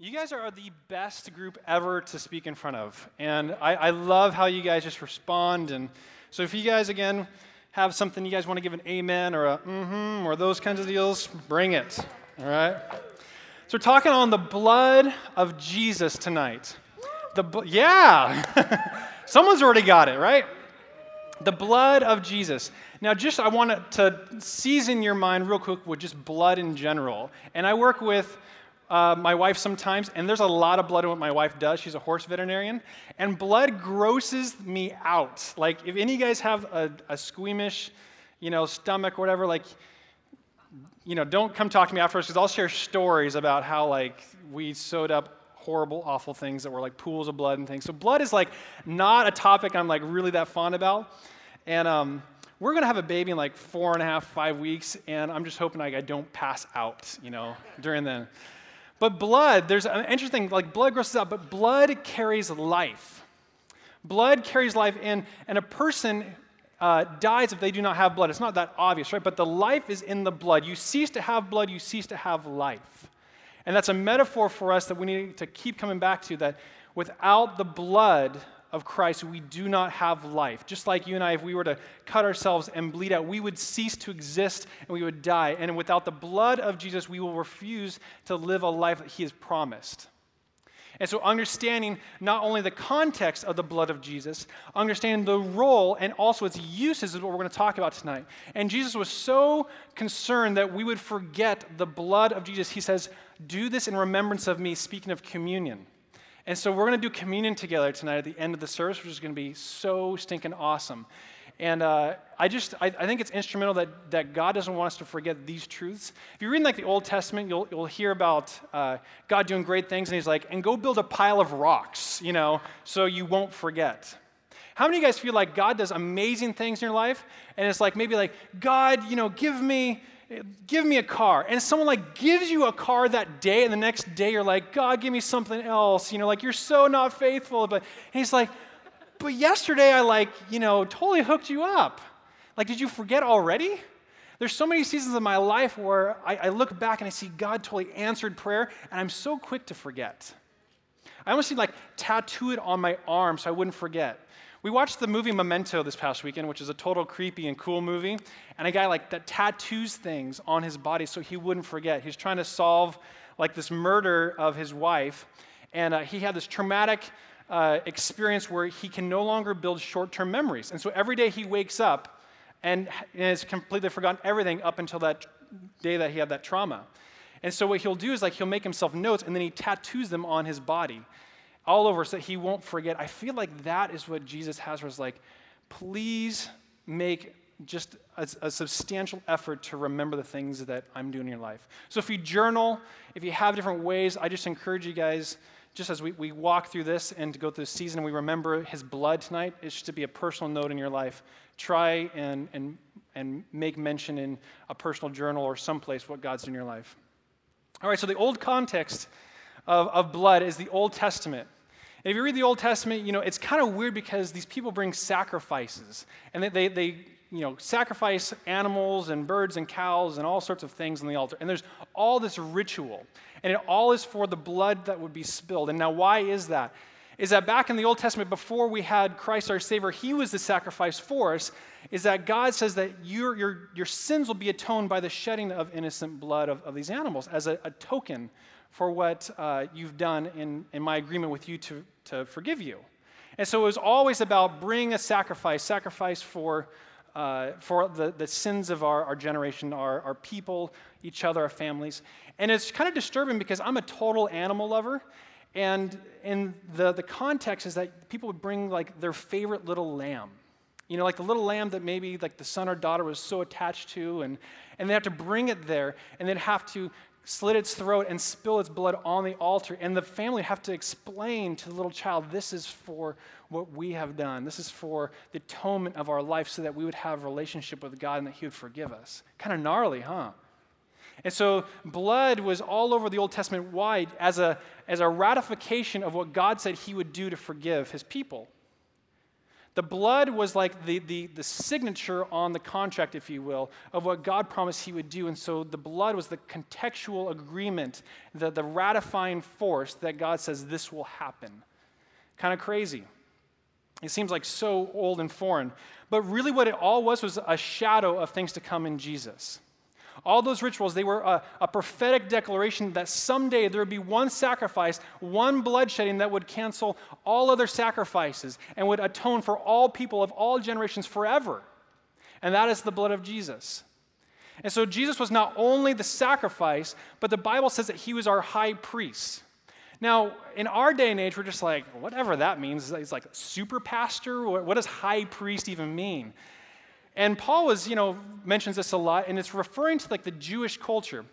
You guys are the best group ever to speak in front of. And I, I, love how you guys just respond. And so if you guys, again, have something you guys want to give an amen or a mm-hmm or those kinds of deals, bring it. All right? So we're talking on the blood of Jesus tonight. The yeah. Someone's already got it, right? The blood of Jesus. Now, just I want to season your mind real quick with just blood in general. And I work with uh, my wife sometimes, and there's a lot of blood in what my wife does. She's a horse veterinarian, and blood grosses me out. Like, if any of you guys have a, a squeamish, you know, stomach or whatever, like, you know, don't come talk to me afterwards because I'll share stories about how, like, we sewed up horrible, awful things that were like pools of blood and things. So, blood is like not a topic I'm like really that fond about. And um, we're going to have a baby in like four and a half, five weeks, and I'm just hoping like, I don't pass out, you know, during then. But blood, there's an interesting, like blood grosses out, but blood carries life. Blood carries life in, and a person uh, dies if they do not have blood. It's not that obvious, right? But the life is in the blood. You cease to have blood, you cease to have life. And that's a metaphor for us that we need to keep coming back to that without the blood, of Christ, we do not have life. Just like you and I, if we were to cut ourselves and bleed out, we would cease to exist and we would die. And without the blood of Jesus, we will refuse to live a life that He has promised. And so, understanding not only the context of the blood of Jesus, understanding the role and also its uses is what we're going to talk about tonight. And Jesus was so concerned that we would forget the blood of Jesus. He says, Do this in remembrance of me, speaking of communion. And so we're going to do communion together tonight at the end of the service, which is going to be so stinking awesome. And uh, I just, I, I, think it's instrumental that, that God doesn't want us to forget these truths. If you read like the Old Testament, you'll, you'll hear about uh, God doing great things, and he's like, and go build a pile of rocks, you know, so you won't forget. How many of you guys feel like God does amazing things in your life? And it's like maybe like, God, you know, give me, give me a car. And someone like gives you a car that day, and the next day you're like, God, give me something else. You know, like you're so not faithful. But he's like, but yesterday I like, you know, totally hooked you up. Like, did you forget already? There's so many seasons of my life where I, I look back and I see God totally answered prayer, and I'm so quick to forget. I almost need like tattoo it on my arm so I wouldn't forget. We watched the movie Memento this past weekend, which is a total creepy and cool movie. And a guy like that tattoos things on his body so he wouldn't forget. He's trying to solve like this murder of his wife. And uh, he had this traumatic uh, experience where he can no longer build short term memories. And so every day he wakes up and has completely forgotten everything up until that day that he had that trauma. And so what he'll do is like he'll make himself notes and then he tattoos them on his body all over so that he won't forget. I feel like that is what Jesus has for us. Like, please make just a, a, substantial effort to remember the things that I'm doing in your life. So if you journal, if you have different ways, I just encourage you guys, just as we, we walk through this and to go through the season and we remember his blood tonight, it should be a personal note in your life. Try and, and, and make mention in a personal journal or someplace what God's doing in your life. All right, so the old context of, of blood is the Old Testament. If you read the Old Testament, you know, it's kind of weird because these people bring sacrifices. And they, they, they, you know, sacrifice animals and birds and cows and all sorts of things on the altar. And there's all this ritual. And it all is for the blood that would be spilled. And now, why is that? Is that back in the Old Testament, before we had Christ our Savior, He was the sacrifice for us. Is that God says that your, your, your sins will be atoned by the shedding of innocent blood of, of these animals as a, a token for what uh, you've done in, in my agreement with you to, to forgive you. And so it was always about bring a sacrifice, sacrifice for, uh, for the, the sins of our, our generation, our, our people, each other, our families. And it's kind of disturbing because I'm a total animal lover. And in the, the context is that people would bring like their favorite little lamb. You know, like the little lamb that maybe like the son or daughter was so attached to, and, and they have to bring it there, and then have to slit its throat and spill its blood on the altar. And the family have to explain to the little child, this is for what we have done. This is for the atonement of our life so that we would have a relationship with God and that He would forgive us. Kind of gnarly, huh? And so blood was all over the Old Testament wide as a, as a ratification of what God said He would do to forgive His people. The blood was like the, the, the signature on the contract, if you will, of what God promised He would do. And so the blood was the contextual agreement, the, the ratifying force that God says this will happen. Kind of crazy. It seems like so old and foreign. But really, what it all was was a shadow of things to come in Jesus. All those rituals, they were a, a, prophetic declaration that someday there would be one sacrifice, one bloodshedding that would cancel all other sacrifices and would atone for all people of all generations forever. And that is the blood of Jesus. And so Jesus was not only the sacrifice, but the Bible says that he was our high priest. Now, in our day and age, we're just like, whatever that means. It's like super pastor? What does high priest even mean? And Paul was, you know, mentions this a lot, and it's referring to like the Jewish culture.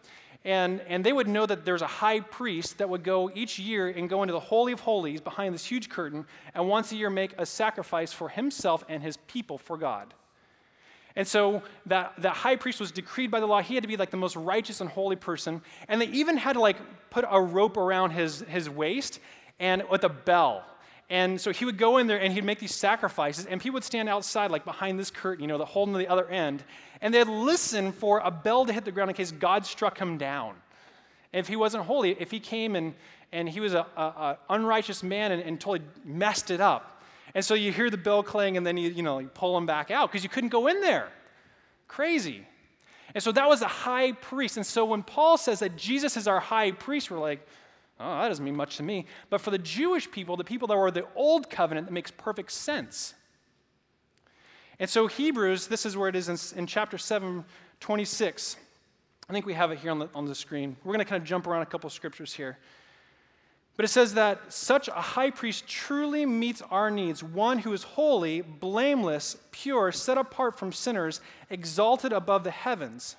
And, and they would know that there's a high priest that would go each year and go into the Holy of Holies behind this huge curtain and once a year make a sacrifice for himself and his people for God. And so that, that high priest was decreed by the law. He had to be like the most righteous and holy person. And they even had to like put a rope around his, his waist and with a bell. And so he would go in there and he'd make these sacrifices, and people would stand outside, like behind this curtain, you know, the holding to the other end, and they'd listen for a bell to hit the ground in case God struck him down. If he wasn't holy, if he came and, and he was an unrighteous man and, and totally messed it up. And so you hear the bell clang, and then you, you know, you pull him back out because you couldn't go in there. Crazy. And so that was a high priest. And so when Paul says that Jesus is our high priest, we're like, Oh, that doesn't mean much to me. But for the Jewish people, the people that were the old covenant, that makes perfect sense. And so, Hebrews, this is where it is in, in chapter 7, 26. I think we have it here on the, on the screen. We're going to kind of jump around a couple scriptures here. But it says that such a high priest truly meets our needs, one who is holy, blameless, pure, set apart from sinners, exalted above the heavens.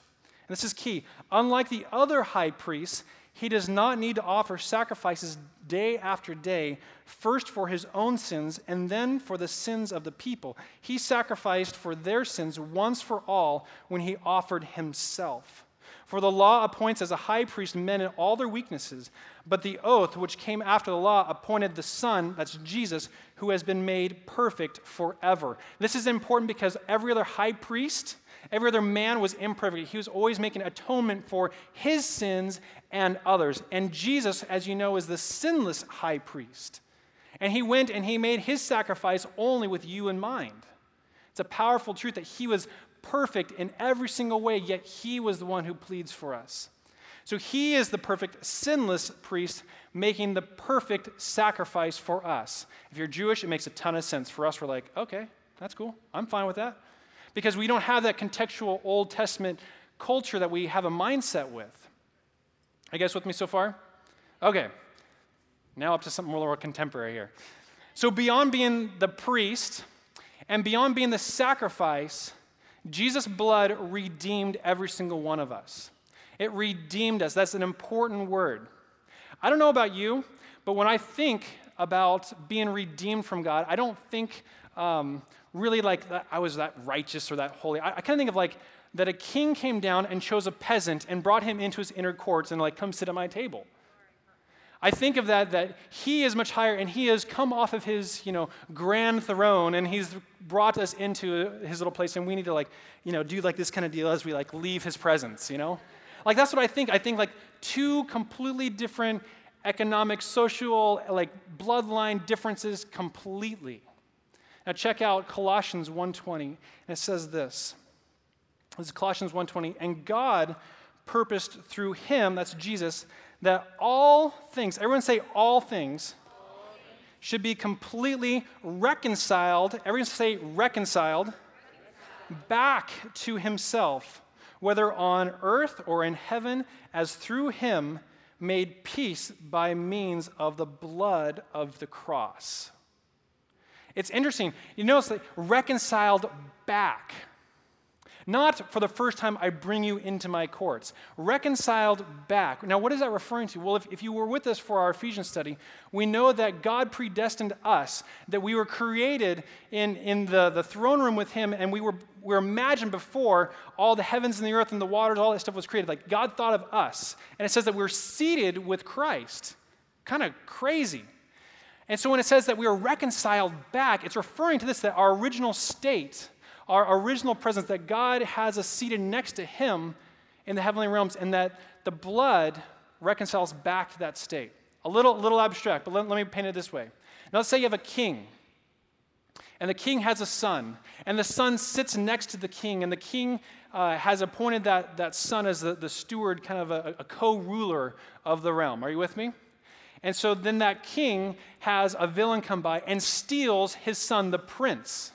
And this is key. Unlike the other high priests, he does not need to offer sacrifices day after day, first for his own sins and then for the sins of the people. He sacrificed for their sins once for all when he offered himself. For the law appoints as a high priest men in all their weaknesses, but the oath which came after the law appointed the Son, that's Jesus, who has been made perfect forever. This is important because every other high priest, Every other man was imperfect. He was always making atonement for his sins and others. And Jesus, as you know, is the sinless high priest. And he went and he made his sacrifice only with you in mind. It's a powerful truth that he was perfect in every single way, yet he was the one who pleads for us. So he is the perfect, sinless priest making the perfect sacrifice for us. If you're Jewish, it makes a ton of sense. For us, we're like, okay, that's cool. I'm fine with that because we don't have that contextual Old Testament culture that we have a mindset with. I guess with me so far? Okay. Now up to something more contemporary here. So, beyond being the priest and beyond being the sacrifice, Jesus' blood redeemed every single one of us. It redeemed us. That's an important word. I don't know about you, but when I think about being redeemed from God, I don't think um, really like that I was that righteous or that holy. I, I kind of think of like that a king came down and chose a peasant and brought him into his inner courts and like come sit at my table. I think of that that he is much higher and he has come off of his, you know, grand throne and he's brought us into his little place and we need to like, you know, do like this kind of deal as we like leave his presence, you know? Like that's what I think. I think like two completely different economic, social, like bloodline differences completely. Now check out Colossians 1:20. And it says this. This is Colossians 1:20, and God purposed through him, that's Jesus, that all things, everyone say all things, should be completely reconciled. Everyone say reconciled back to himself, whether on earth or in heaven, as through him made peace by means of the blood of the cross. It's interesting. You notice that reconciled back. Not for the first time I bring you into my courts. Reconciled back. Now, what is that referring to? Well, if, if you were with us for our Ephesians study, we know that God predestined us, that we were created in, in the, the throne room with Him, and we were, we were imagined before all the heavens and the earth and the waters, all that stuff was created. Like God thought of us. And it says that we're seated with Christ. Kind of crazy. And so when it says that we are reconciled back, it's referring to this that our original state, our original presence, that God has us seated next to Him in the heavenly realms, and that the blood reconciles back to that state. A little, little abstract, but let, let me paint it this way. Now, let's say you have a king, and the king has a son, and the son sits next to the king, and the king uh, has appointed that, that son as the, the steward, kind of a, a co ruler of the realm. Are you with me? And so then that king has a villain come by and steals his son, the prince.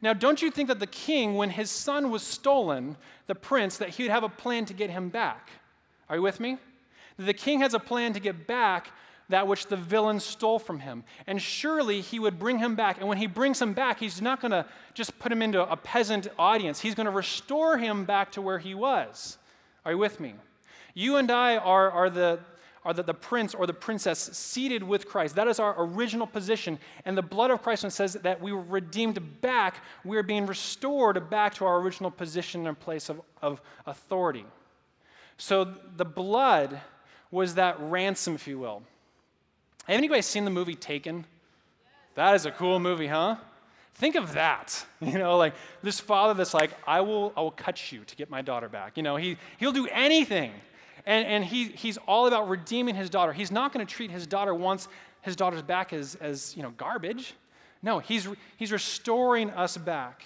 Now, don't you think that the king, when his son was stolen, the prince, that he would have a plan to get him back? Are you with me? The king has a plan to get back that which the villain stole from him. And surely he would bring him back. And when he brings him back, he's not going to just put him into a peasant audience, he's going to restore him back to where he was. Are you with me? You and I are, are, the, are the, the prince or the princess seated with Christ. That is our original position. And the blood of Christ says that we were redeemed back, we are being restored back to our original position and place of, of authority. So the blood was that ransom, if you will. Have anybody seen the movie Taken? That is a cool movie, huh? Think of that. You know, like this father that's like, I will, I will cut you to get my daughter back. You know, he, he'll do anything. And, and he, he's all about redeeming his daughter. He's not going to treat his daughter once his daughter's back as, as you know, garbage. No, he's, he's restoring us back.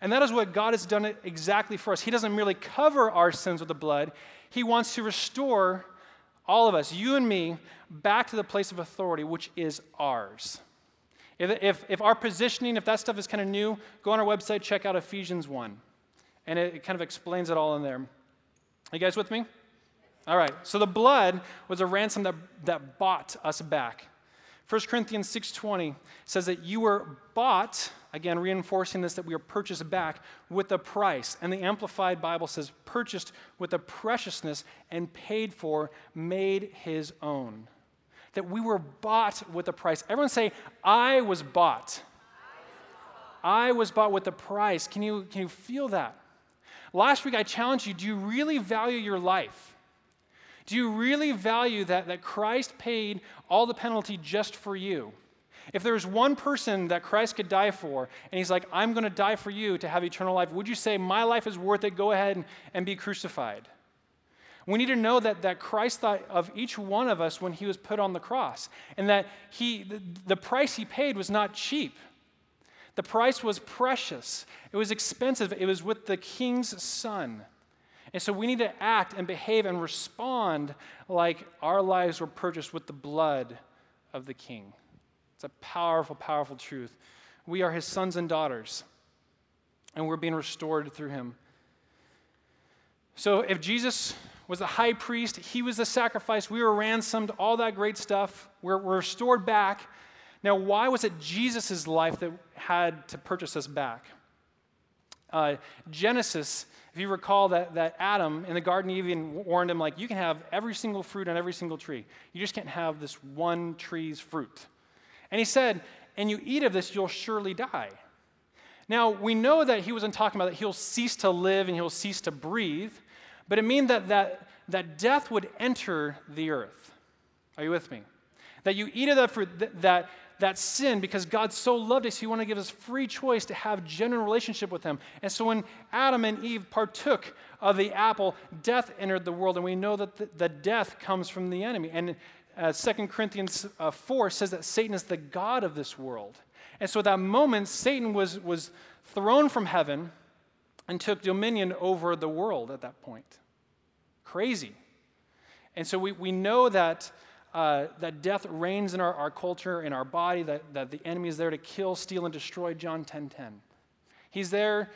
And that is what God has done exactly for us. He doesn't merely cover our sins with the blood, He wants to restore all of us, you and me, back to the place of authority, which is ours. If, if, if our positioning, if that stuff is kind of new, go on our website, check out Ephesians 1. And it, it kind of explains it all in there. Are you guys with me? All right. So the blood was a ransom that, that bought us back. 1 Corinthians 6:20 says that you were bought, again reinforcing this that we are purchased back with a price. And the amplified Bible says purchased with a preciousness and paid for, made his own. That we were bought with a price. Everyone say I was bought. I was bought with a price. Can you, can you feel that? Last week I challenged you do you really value your life? Do you really value that, that Christ paid all the penalty just for you? If there's one person that Christ could die for, and he's like, I'm going to die for you to have eternal life, would you say, My life is worth it? Go ahead and, and be crucified. We need to know that, that Christ thought of each one of us when he was put on the cross, and that he, the, the price he paid was not cheap. The price was precious, it was expensive, it was with the king's son. And so we need to act and behave and respond like our lives were purchased with the blood of the King. It's a powerful, powerful truth. We are his sons and daughters, and we're being restored through him. So if Jesus was the high priest, he was the sacrifice, we were ransomed, all that great stuff, we're, we're restored back. Now, why was it Jesus' life that had to purchase us back? Uh, Genesis if you recall that, that Adam in the Garden even warned him, like, you can have every single fruit on every single tree. You just can't have this one tree's fruit. And he said, and you eat of this, you'll surely die. Now, we know that he wasn't talking about that he'll cease to live and he'll cease to breathe, but it means that, that, that death would enter the earth. Are you with me? That you eat of that fruit, that, that that sin because God so loved us, He wanted to give us free choice to have genuine relationship with Him. And so when Adam and Eve partook of the apple, death entered the world, and we know that the, the death comes from the enemy. And uh, 2 Corinthians uh, 4 says that Satan is the God of this world. And so at that moment, Satan was, was thrown from heaven and took dominion over the world at that point. Crazy. And so we, we know that uh, that death reigns in our, our culture, in our body, that, that the enemy is there to kill, steal, and destroy, John 10 10. He's there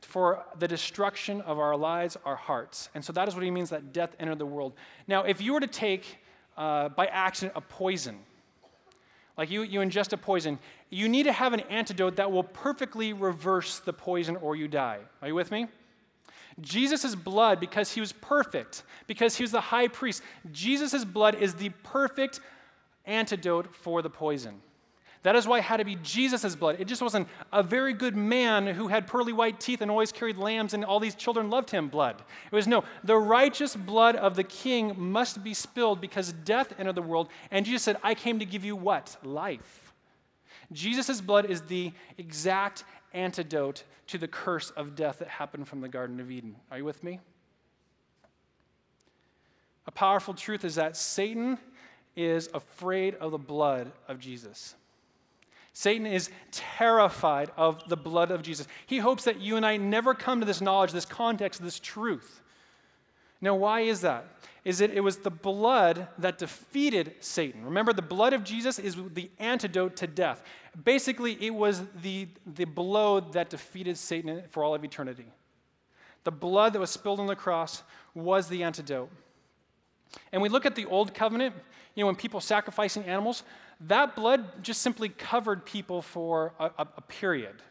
for the destruction of our lives, our hearts. And so that is what he means that death entered the world. Now, if you were to take uh, by accident a poison, like you, you ingest a poison, you need to have an antidote that will perfectly reverse the poison or you die. Are you with me? Jesus' blood, because he was perfect, because he was the high priest, Jesus' blood is the perfect antidote for the poison. That is why it had to be Jesus' blood. It just wasn't a very good man who had pearly white teeth and always carried lambs and all these children loved him blood. It was no, the righteous blood of the king must be spilled because death entered the world. And Jesus said, I came to give you what? Life. Jesus' blood is the exact antidote to the curse of death that happened from the Garden of Eden. Are you with me? A powerful truth is that Satan is afraid of the blood of Jesus. Satan is terrified of the blood of Jesus. He hopes that you and I never come to this knowledge, this context, this truth. Now, why is that? Is that it was the blood that defeated Satan. Remember, the blood of Jesus is the antidote to death. Basically, it was the, the blow that defeated Satan for all of eternity. The blood that was spilled on the cross was the antidote. And we look at the old covenant, you know, when people sacrificing animals, that blood just simply covered people for a, a, a period.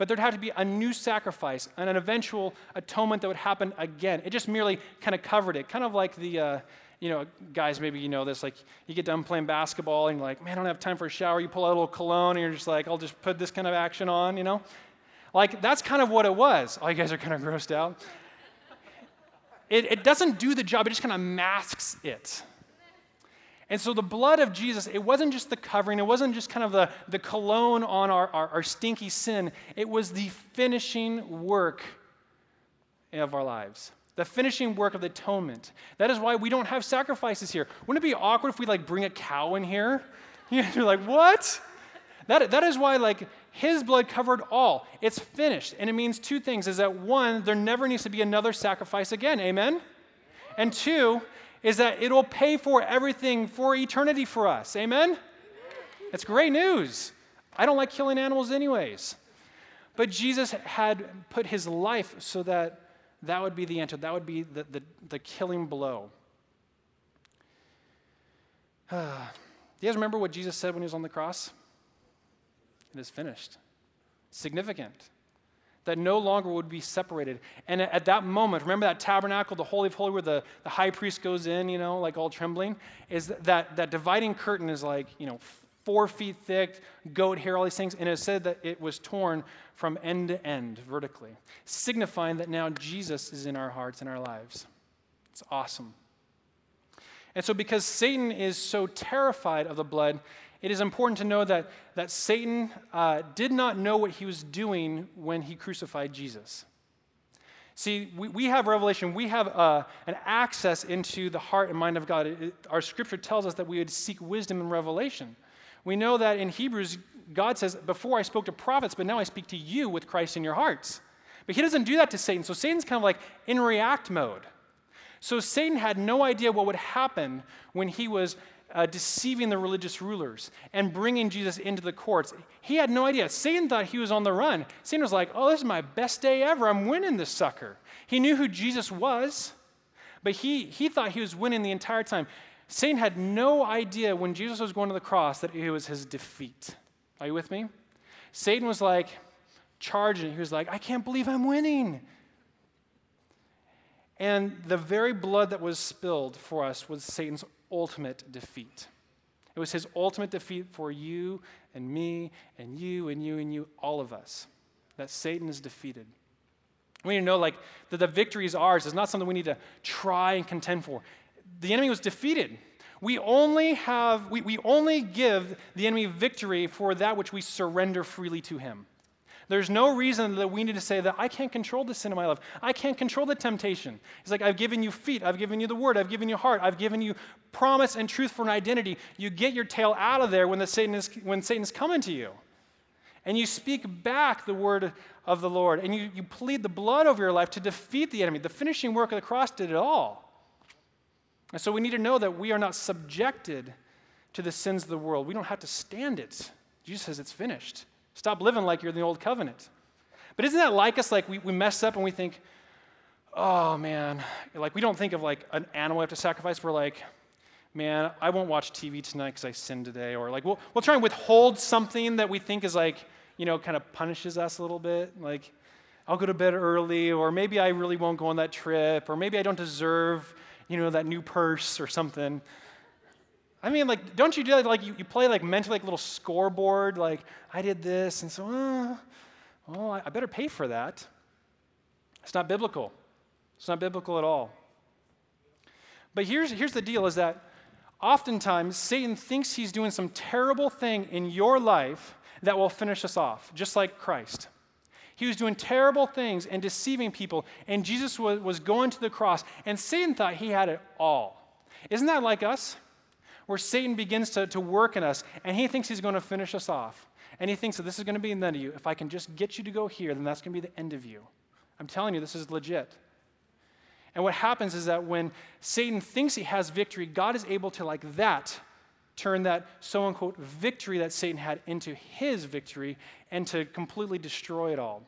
But there'd have to be a new sacrifice and an eventual atonement that would happen again. It just merely kind of covered it, kind of like the, uh, you know, guys, maybe you know this, like you get done playing basketball and you're like, man, I don't have time for a shower. You pull out a little cologne and you're just like, I'll just put this kind of action on, you know? Like, that's kind of what it was. All you guys are kind of grossed out. It, it doesn't do the job, it just kind of masks it. And so the blood of Jesus, it wasn't just the covering, it wasn't just kind of the, the cologne on our, our, our stinky sin, it was the finishing work of our lives. The finishing work of the atonement. That is why we don't have sacrifices here. Wouldn't it be awkward if we like bring a cow in here? You're like, what? That, that is why like his blood covered all. It's finished. And it means two things is that one, there never needs to be another sacrifice again. Amen? And two, is that it'll pay for everything for eternity for us. Amen? It's great news. I don't like killing animals, anyways. But Jesus had put his life so that that would be the answer, that would be the, the, the killing blow. Do you guys remember what Jesus said when he was on the cross? It is finished. Significant that no longer would be separated. And at that moment, remember that tabernacle, the Holy of Holy, where the, the high priest goes in, you know, like all trembling? Is that, that dividing curtain is like, you know, four feet thick, goat hair, all these things. And it said that it was torn from end to end vertically, signifying that now Jesus is in our hearts and our lives. It's awesome. And so, because Satan is so terrified of the blood, it is important to know that, that Satan uh, did not know what he was doing when he crucified Jesus. See, we, we have revelation, we have uh, an access into the heart and mind of God. It, our scripture tells us that we would seek wisdom and revelation. We know that in Hebrews, God says, Before I spoke to prophets, but now I speak to you with Christ in your hearts. But he doesn't do that to Satan. So Satan's kind of like in react mode. So Satan had no idea what would happen when he was uh, deceiving the religious rulers and bringing Jesus into the courts. He had no idea. Satan thought he was on the run. Satan was like, oh, this is my best day ever. I'm winning this sucker. He knew who Jesus was, but he, he thought he was winning the entire time. Satan had no idea when Jesus was going to the cross that it was his defeat. Are you with me? Satan was like charging. He was like, I can't believe I'm winning. And the very blood that was spilled for us was Satan's ultimate defeat. It was his ultimate defeat for you and me and you and you and you, all of us, that Satan is defeated. We need to know like that the victory is ours. It's not something we need to try and contend for. The enemy was defeated. We only have, we, we only give the enemy victory for that which we surrender freely to him. There's no reason that we need to say that I can't control the sin in my life. I can't control the temptation. It's like I've given you feet, I've given you the word, I've given you heart, I've given you promise and truth for an identity. You get your tail out of there when, the Satan is, when Satan's coming to you. And you speak back the word of the Lord, and you, you plead the blood over your life to defeat the enemy. The finishing work of the cross did it all. And so we need to know that we are not subjected to the sins of the world. We don't have to stand it. Jesus says it's finished. Stop living like you're in the old covenant. But isn't that like us? Like we, we mess up and we think, oh man, like we don't think of like an animal we have to sacrifice. We're like, man, I won't watch TV tonight because I sinned today. Or like we'll, we'll try and withhold something that we think is like, you know, kind of punishes us a little bit. Like, I'll go to bed early, or maybe I really won't go on that trip, or maybe I don't deserve, you know, that new purse or something. I mean, like, don't you do that? Like, you, you play like mentally like a little scoreboard, like, I did this, and so, uh, well, I, I better pay for that. It's not biblical. It's not biblical at all. But here's, here's the deal is that oftentimes Satan thinks he's doing some terrible thing in your life that will finish us off, just like Christ. He was doing terrible things and deceiving people, and Jesus was, was going to the cross, and Satan thought he had it all. Isn't that like us? Where Satan begins to, to work in us, and he thinks he's going to finish us off. And he thinks that this is going to be the end of you. If I can just get you to go here, then that's going to be the end of you. I'm telling you, this is legit. And what happens is that when Satan thinks he has victory, God is able to, like that, turn that so unquote victory that Satan had into his victory and to completely destroy it all.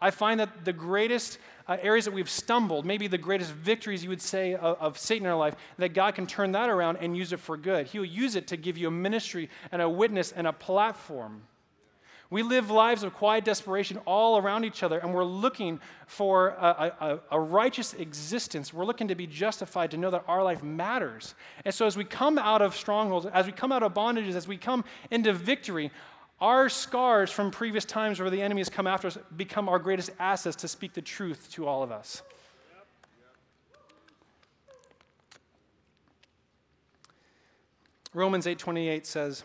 I find that the greatest uh, areas that we've stumbled, maybe the greatest victories you would say of, of, Satan in our life, that God can turn that around and use it for good. He'll use it to give you a ministry and a witness and a platform. We live lives of quiet desperation all around each other, and we're looking for a, a, a, righteous existence. We're looking to be justified, to know that our life matters. And so, as we come out of strongholds, as we come out of bondages, as we come into victory, our scars from previous times where the enemy has come after us become our greatest assets to speak the truth to all of us. Romans 8:28 says,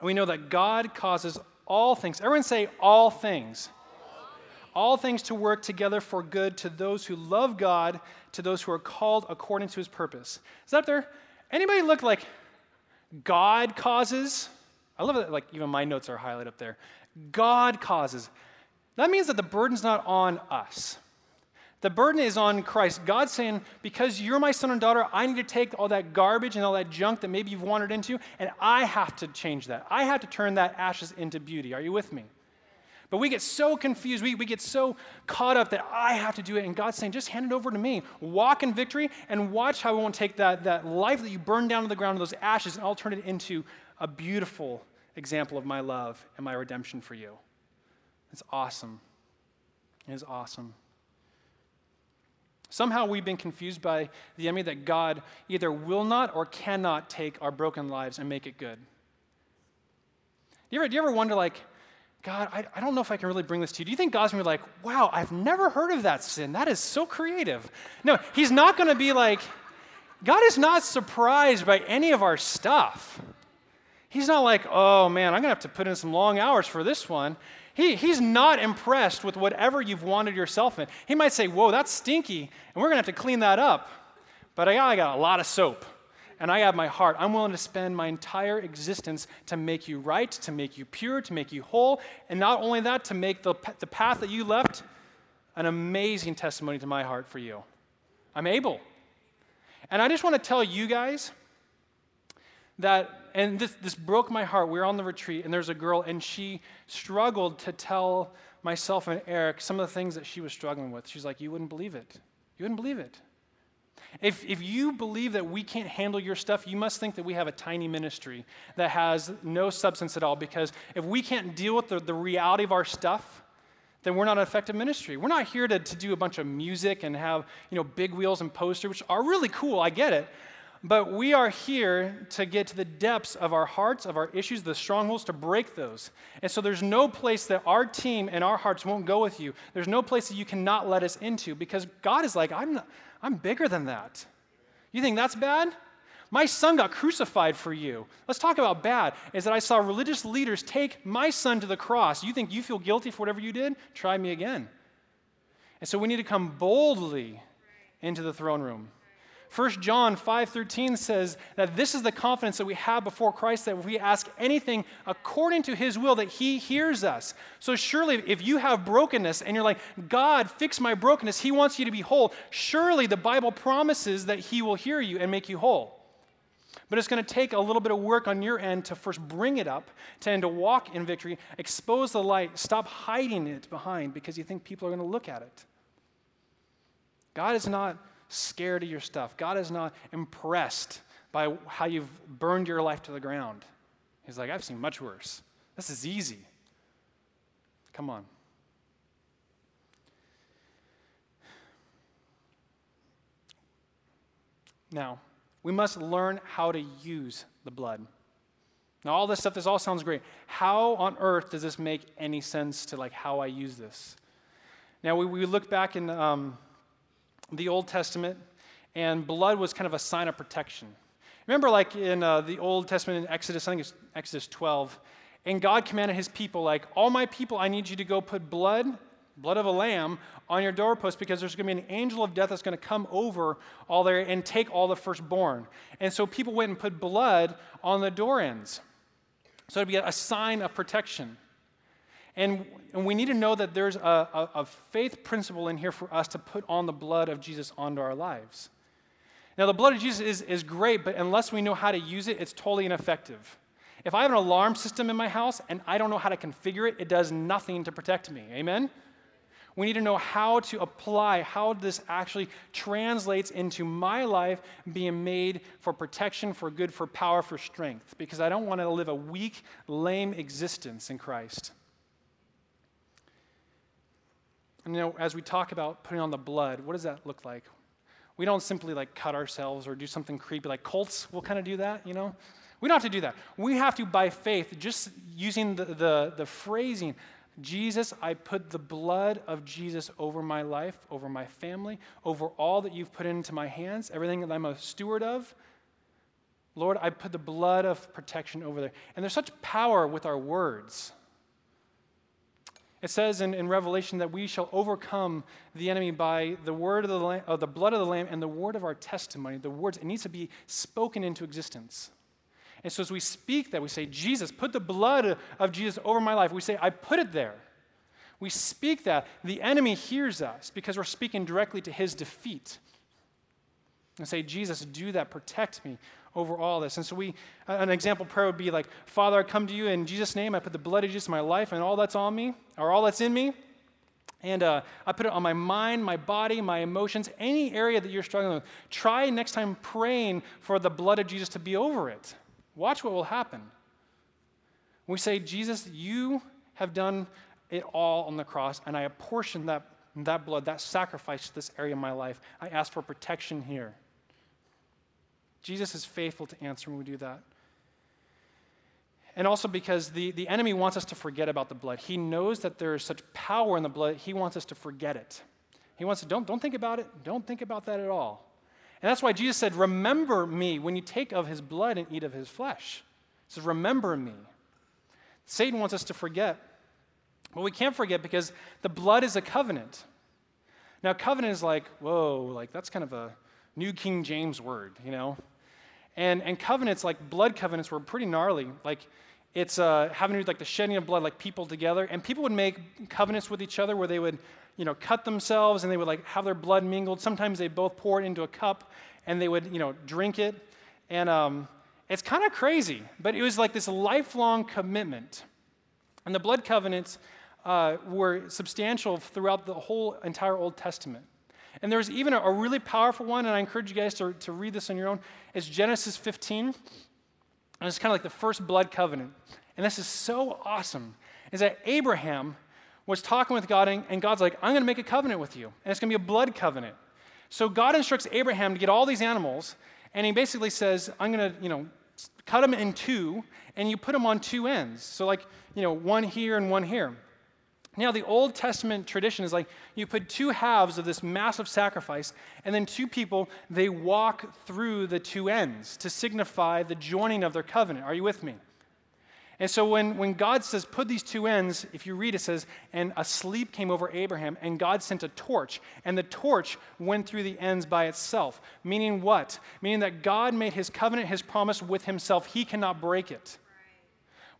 "We know that God causes all things. Everyone say, all things. All things to work together for good to those who love God, to those who are called according to his purpose. Is that up there? Anybody look like God causes? I love that, like, even my notes are highlighted up there. God causes. That means that the burden's not on us. The burden is on Christ. God's saying, because you're my son and daughter, I need to take all that garbage and all that junk that maybe you've wandered into, and I have to change that. I have to turn that ashes into beauty. Are you with me? But we get so confused. We, we get so caught up that I have to do it. And God's saying, just hand it over to me. Walk in victory and watch how I won't take that, that life that you burn down to the ground, those ashes, and I'll turn it into a beautiful example of my love and my redemption for you. It's awesome. It is awesome. Somehow we've been confused by the enemy that God either will not or cannot take our broken lives and make it good. Do you ever, do you ever wonder, like, God, I, I don't know if I can really bring this to you. Do you think God's gonna be like, wow, I've never heard of that sin? That is so creative. No, He's not gonna be like, God is not surprised by any of our stuff. He's not like, oh man, I'm gonna have to put in some long hours for this one. He, he's not impressed with whatever you've wanted yourself in. He might say, Whoa, that's stinky, and we're going to have to clean that up. But I, I got a lot of soap, and I have my heart. I'm willing to spend my entire existence to make you right, to make you pure, to make you whole, and not only that, to make the, the path that you left an amazing testimony to my heart for you. I'm able. And I just want to tell you guys that and this, this broke my heart. We were on the retreat, and there's a girl, and she struggled to tell myself and Eric some of the things that she was struggling with. She's like, You wouldn't believe it. You wouldn't believe it. If, if you believe that we can't handle your stuff, you must think that we have a tiny ministry that has no substance at all. Because if we can't deal with the, the reality of our stuff, then we're not an effective ministry. We're not here to, to do a bunch of music and have you know, big wheels and posters, which are really cool, I get it. But we are here to get to the depths of our hearts, of our issues, the strongholds, to break those. And so there's no place that our team and our hearts won't go with you. There's no place that you cannot let us into because God is like, I'm, not, I'm bigger than that. You think that's bad? My son got crucified for you. Let's talk about bad. Is that I saw religious leaders take my son to the cross. You think you feel guilty for whatever you did? Try me again. And so we need to come boldly into the throne room. 1 John 5:13 says that this is the confidence that we have before Christ that if we ask anything according to his will that he hears us. So surely if you have brokenness and you're like, "God, fix my brokenness. He wants you to be whole." Surely the Bible promises that he will hear you and make you whole. But it's going to take a little bit of work on your end to first bring it up, to end to walk in victory, expose the light, stop hiding it behind because you think people are going to look at it. God is not scared of your stuff. God is not impressed by how you've burned your life to the ground. He's like, I've seen much worse. This is easy. Come on. Now, We must learn how to use the blood. Now, all this stuff, this all sounds great. How on earth does this make any sense to like how I use this? Now, we, we look back in um, the Old Testament, and blood was kind of a sign of protection. Remember, like in uh, the Old Testament in Exodus, I think it's Exodus 12, and God commanded his people, like, all my people, I need you to go put blood, blood of a lamb, on your doorpost because there's going to be an angel of death that's going to come over all there and take all the firstborn. And so people went and put blood on the door ends. So it'd be a sign of protection. And, and we need to know that there's a, a, a faith principle in here for us to put on the blood of Jesus onto our lives. Now, the blood of Jesus is, is great, but unless we know how to use it, it's totally ineffective. If I have an alarm system in my house and I don't know how to configure it, it does nothing to protect me. Amen? We need to know how to apply, how this actually translates into my life being made for protection, for good, for power, for strength, because I don't want to live a weak, lame existence in Christ. And you know, as we talk about putting on the blood, what does that look like? We don't simply like cut ourselves or do something creepy like cults will kind of do that, you know? We don't have to do that. We have to, by faith, just using the, the, the phrasing, Jesus, I put the blood of Jesus over my life, over my family, over all that you've put into my hands, everything that I'm a steward of. Lord, I put the blood of protection over there. And there's such power with our words. It says in, in Revelation that we shall overcome the enemy by the word of the, lamb, uh, the blood of the Lamb and the word of our testimony. The words, it needs to be spoken into existence. And so as we speak that, we say, Jesus, put the blood of Jesus over my life. We say, I put it there. We speak that. The enemy hears us because we're speaking directly to his defeat. And say, Jesus, do that. Protect me over all this. And so we, an example prayer would be like, Father, I come to you in Jesus' name. I put the blood of Jesus in my life and all that's on me, or all that's in me. And uh, I put it on my mind, my body, my emotions, any area that you're struggling with. Try next time praying for the blood of Jesus to be over it. Watch what will happen. We say, Jesus, you have done it all on the cross, and I apportion that, that blood, that sacrifice to this area of my life. I ask for protection here. Jesus is faithful to answer when we do that. And also because the, the enemy wants us to forget about the blood. He knows that there is such power in the blood, he wants us to forget it. He wants to, don't, don't think about it. Don't think about that at all. And that's why Jesus said, Remember me when you take of his blood and eat of his flesh. He says, Remember me. Satan wants us to forget. But we can't forget because the blood is a covenant. Now, covenant is like, whoa, like that's kind of a New King James word, you know? And, and covenants, like blood covenants, were pretty gnarly. Like, it's uh, having to do like the shedding of blood, like people together. And people would make covenants with each other where they would, you know, cut themselves and they would like have their blood mingled. Sometimes they both pour it into a cup and they would, you know, drink it. And um, it's kind of crazy, but it was like this lifelong commitment. And the blood covenants uh, were substantial throughout the whole entire Old Testament. And there's even a, a, really powerful one, and I encourage you guys to, to read this on your own. It's Genesis 15. And it's kind of like the first blood covenant. And this is so awesome. Is that Abraham was talking with God, and, and God's like, I'm going to make a covenant with you. And it's going to be a blood covenant. So God instructs Abraham to get all these animals, and he basically says, I'm going to, you know, cut them in two, and you put them on two ends. So, like, you know, one here and one here. Now, the Old Testament tradition is like you put two halves of this massive sacrifice, and then two people, they walk through the two ends to signify the joining of their covenant. Are you with me? And so when, when God says, put these two ends, if you read, it says, and a sleep came over Abraham, and God sent a torch, and the torch went through the ends by itself. Meaning what? Meaning that God made his covenant, his promise with himself. He cannot break it.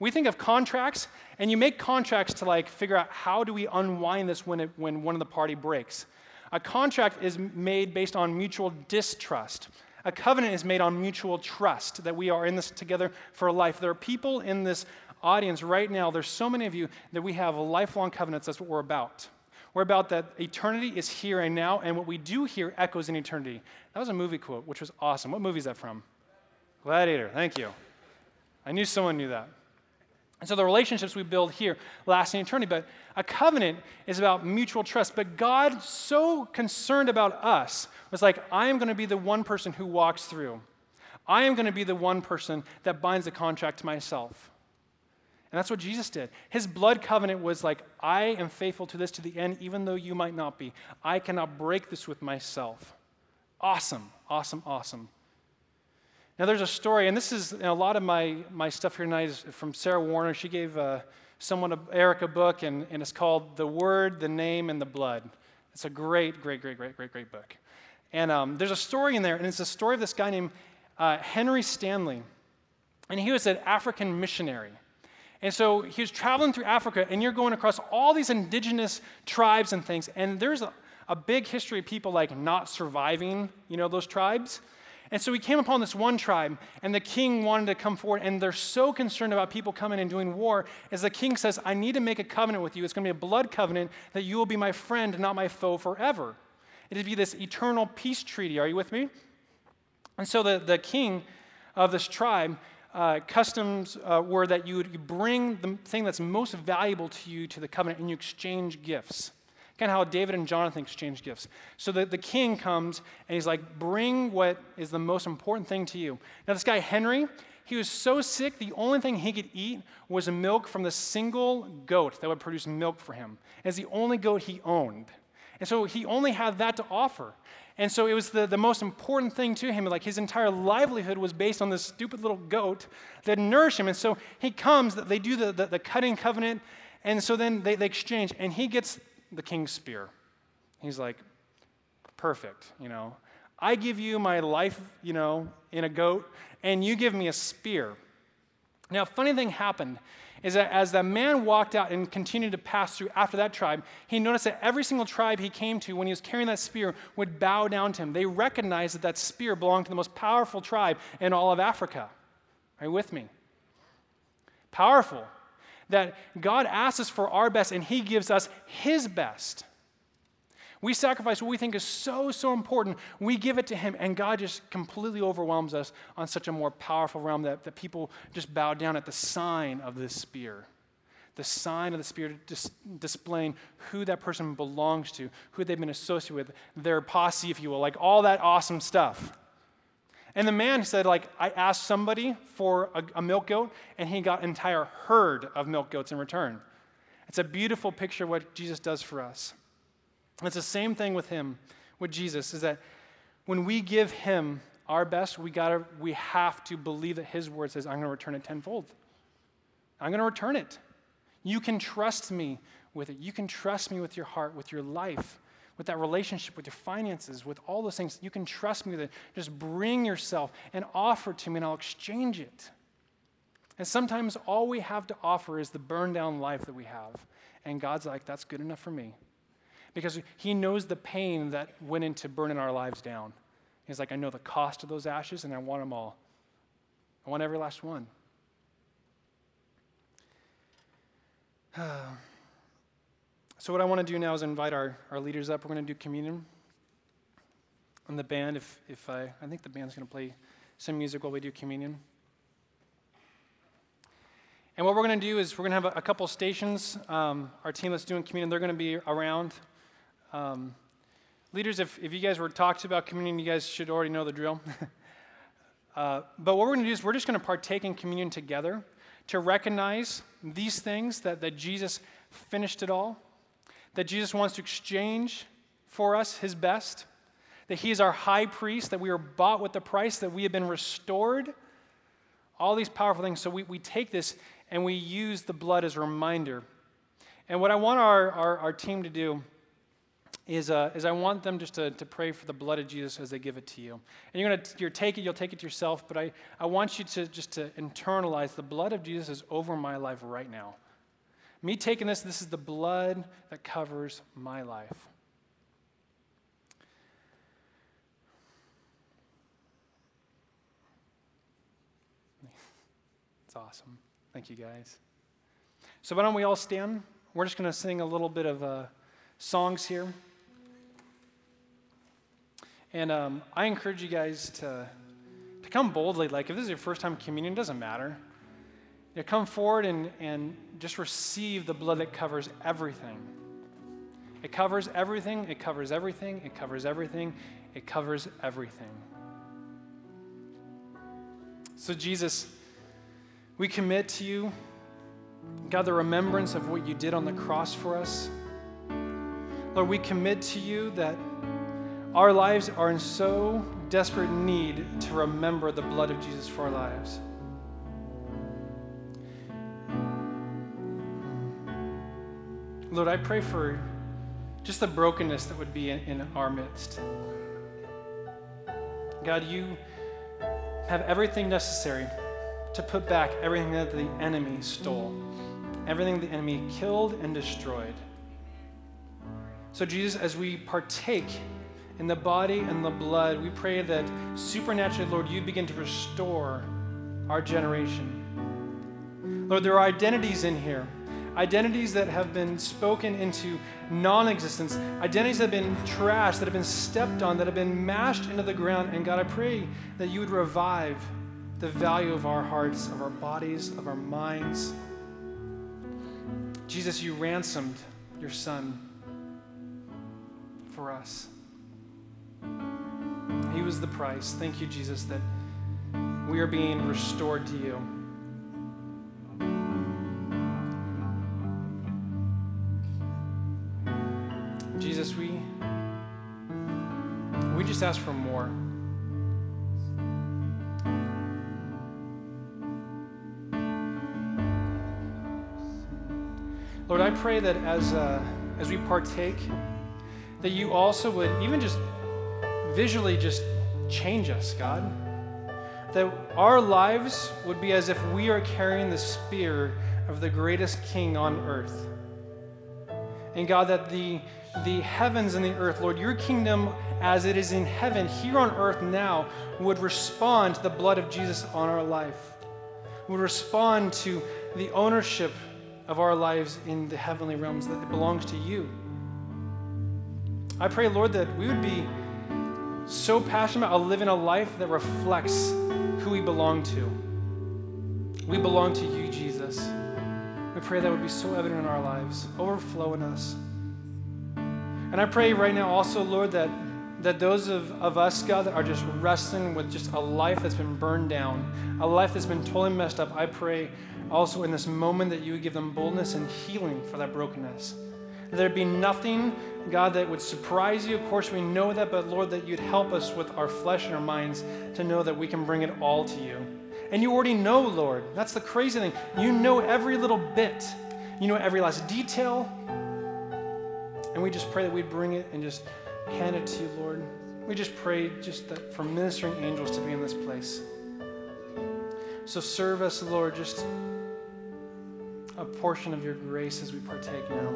We think of contracts, and you make contracts to like figure out how do we unwind this when, it, when one of the party breaks. A contract is made based on mutual distrust. A covenant is made on mutual trust that we are in this together for life. There are people in this audience right now, there's so many of you that we have lifelong covenants. That's what we're about. We're about that eternity is here and now, and what we do here echoes in eternity. That was a movie quote, which was awesome. What movie is that from? Gladiator. Thank you. I knew someone knew that. And so the relationships we build here last in eternity. But a covenant is about mutual trust. But God, so concerned about us, was like, I am going to be the one person who walks through. I am going to be the one person that binds the contract to myself. And that's what Jesus did. His blood covenant was like, I am faithful to this to the end, even though you might not be. I cannot break this with myself. Awesome, awesome, awesome. Now, there's a story, and this is a lot of my, my stuff here tonight is from Sarah Warner. She gave uh, someone, a, Eric, a book, and, and it's called The Word, the Name, and the Blood. It's a great, great, great, great, great, great book. And um, there's a story in there, and it's a story of this guy named uh, Henry Stanley. And he was an African missionary. And so he was traveling through Africa, and you're going across all these indigenous tribes and things. And there's a, a big history of people like not surviving, you know, those tribes. And so he came upon this one tribe, and the king wanted to come forward, and they're so concerned about people coming and doing war, as the king says, I need to make a covenant with you. It's going to be a blood covenant that you will be my friend, not my foe forever. It'll be this eternal peace treaty. Are you with me? And so the, the king of this tribe, uh, customs uh, were that you would bring the thing that's most valuable to you to the covenant and you exchange gifts. Kind of how David and Jonathan exchanged gifts. So the, the king comes and he's like, bring what is the most important thing to you. Now, this guy, Henry, he was so sick, the only thing he could eat was milk from the single goat that would produce milk for him. It's the only goat he owned. And so he only had that to offer. And so it was the, the most important thing to him. Like his entire livelihood was based on this stupid little goat that nourished him. And so he comes, they do the, the, the cutting covenant, and so then they, they exchange, and he gets the king's spear. He's like, perfect, you know. I give you my life, you know, in a goat, and you give me a spear. Now, funny thing happened is that as the man walked out and continued to pass through after that tribe, he noticed that every single tribe he came to, when he was carrying that spear, would bow down to him. They recognized that that spear belonged to the most powerful tribe in all of Africa. Are you with me? Powerful. That God asks us for our best and he gives us his best. We sacrifice what we think is so, so important. We give it to Him, and God just completely overwhelms us on such a more powerful realm that, that people just bow down at the sign of this spear. The sign of the spear dis- displaying who that person belongs to, who they've been associated with, their posse, if you will, like all that awesome stuff. And the man said, like, I asked somebody for a, a milk goat, and he got an entire herd of milk goats in return. It's a beautiful picture of what Jesus does for us. It's the same thing with him, with Jesus, is that when we give him our best, we gotta we have to believe that his word says, I'm gonna return it tenfold. I'm gonna return it. You can trust me with it. You can trust me with your heart, with your life, with that relationship, with your finances, with all those things. You can trust me with it. Just bring yourself and offer to me, and I'll exchange it. And sometimes all we have to offer is the burned down life that we have. And God's like, that's good enough for me because he knows the pain that went into burning our lives down. He's like, I know the cost of those ashes and I want them all. I want every last one. so, what I want to do now is invite our, our leaders up. We're going to do communion. And the band, if, if I, I think the band's going to play some music while we do communion. And what we're going to do is we're going to have a, a couple stations. Um, our team that's doing communion, they're going to be around. Um, leaders, if, if you guys were talked about communion, you guys should already know the drill. uh, but what we're going to do is we're just going to partake in communion together to recognize these things that, that Jesus finished it all, that Jesus wants to exchange for us his best, that he is our high priest, that we are bought with the price, that we have been restored. All these powerful things. So we, we take this and we use the blood as a reminder. And what I want our, our, our team to do is, uh, is I want them just to, to pray for the blood of Jesus as they give it to you. And you're going to you're take it, you'll take it to yourself, but I, I want you to just to internalize the blood of Jesus is over my life right now. Me taking this, this is the blood that covers my life. It's awesome. Thank you, guys. So, why don't we all stand? We're just going to sing a little bit of uh, songs here. And um, I encourage you guys to, to come boldly. Like, if this is your first time communion, doesn't matter. You come forward and, and just receive the blood that covers everything. It covers everything, it covers everything, it covers everything, it covers everything. So, Jesus, we commit to you, God, the remembrance of what you did on the cross for us. Lord, we commit to you that our lives are in so desperate need to remember the blood of Jesus for our lives. Lord, I pray for just the brokenness that would be in, in our midst. God, you have everything necessary to put back everything that the enemy stole, everything the enemy killed and destroyed. So, Jesus, as we partake in the body and the blood, we pray that supernaturally, Lord, you begin to restore our generation. Lord, there are identities in here identities that have been spoken into non existence, identities that have been trashed, that have been stepped on, that have been mashed into the ground. And God, I pray that you would revive the value of our hearts, of our bodies, of our minds. Jesus, you ransomed your son for us. He was the price. Thank you, Jesus, that we are being restored to you. Ask for more. Lord, I pray that as, uh, as we partake, that you also would even just visually just change us, God. That our lives would be as if we are carrying the spear of the greatest king on earth. And God, that the the heavens and the earth, Lord, your kingdom as it is in heaven, here on earth now, would respond to the blood of Jesus on our life, would respond to the ownership of our lives in the heavenly realms that it belongs to you. I pray, Lord, that we would be so passionate about living a life that reflects who we belong to. We belong to you, Jesus. We pray that would be so evident in our lives, overflow in us. And I pray right now also, Lord, that, that those of, of us, God, that are just wrestling with just a life that's been burned down, a life that's been totally messed up, I pray also in this moment that you would give them boldness and healing for that brokenness. There'd be nothing, God, that would surprise you. Of course, we know that, but Lord, that you'd help us with our flesh and our minds to know that we can bring it all to you. And you already know, Lord. That's the crazy thing. You know every little bit, you know every last detail, and we just pray that we'd bring it and just hand it to you, Lord. We just pray just that for ministering angels to be in this place. So serve us, Lord, just a portion of your grace as we partake now.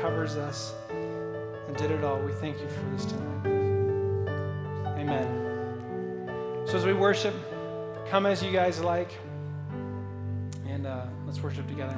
Covers us and did it all. We thank you for this tonight. Amen. So as we worship, come as you guys like, and uh, let's worship together.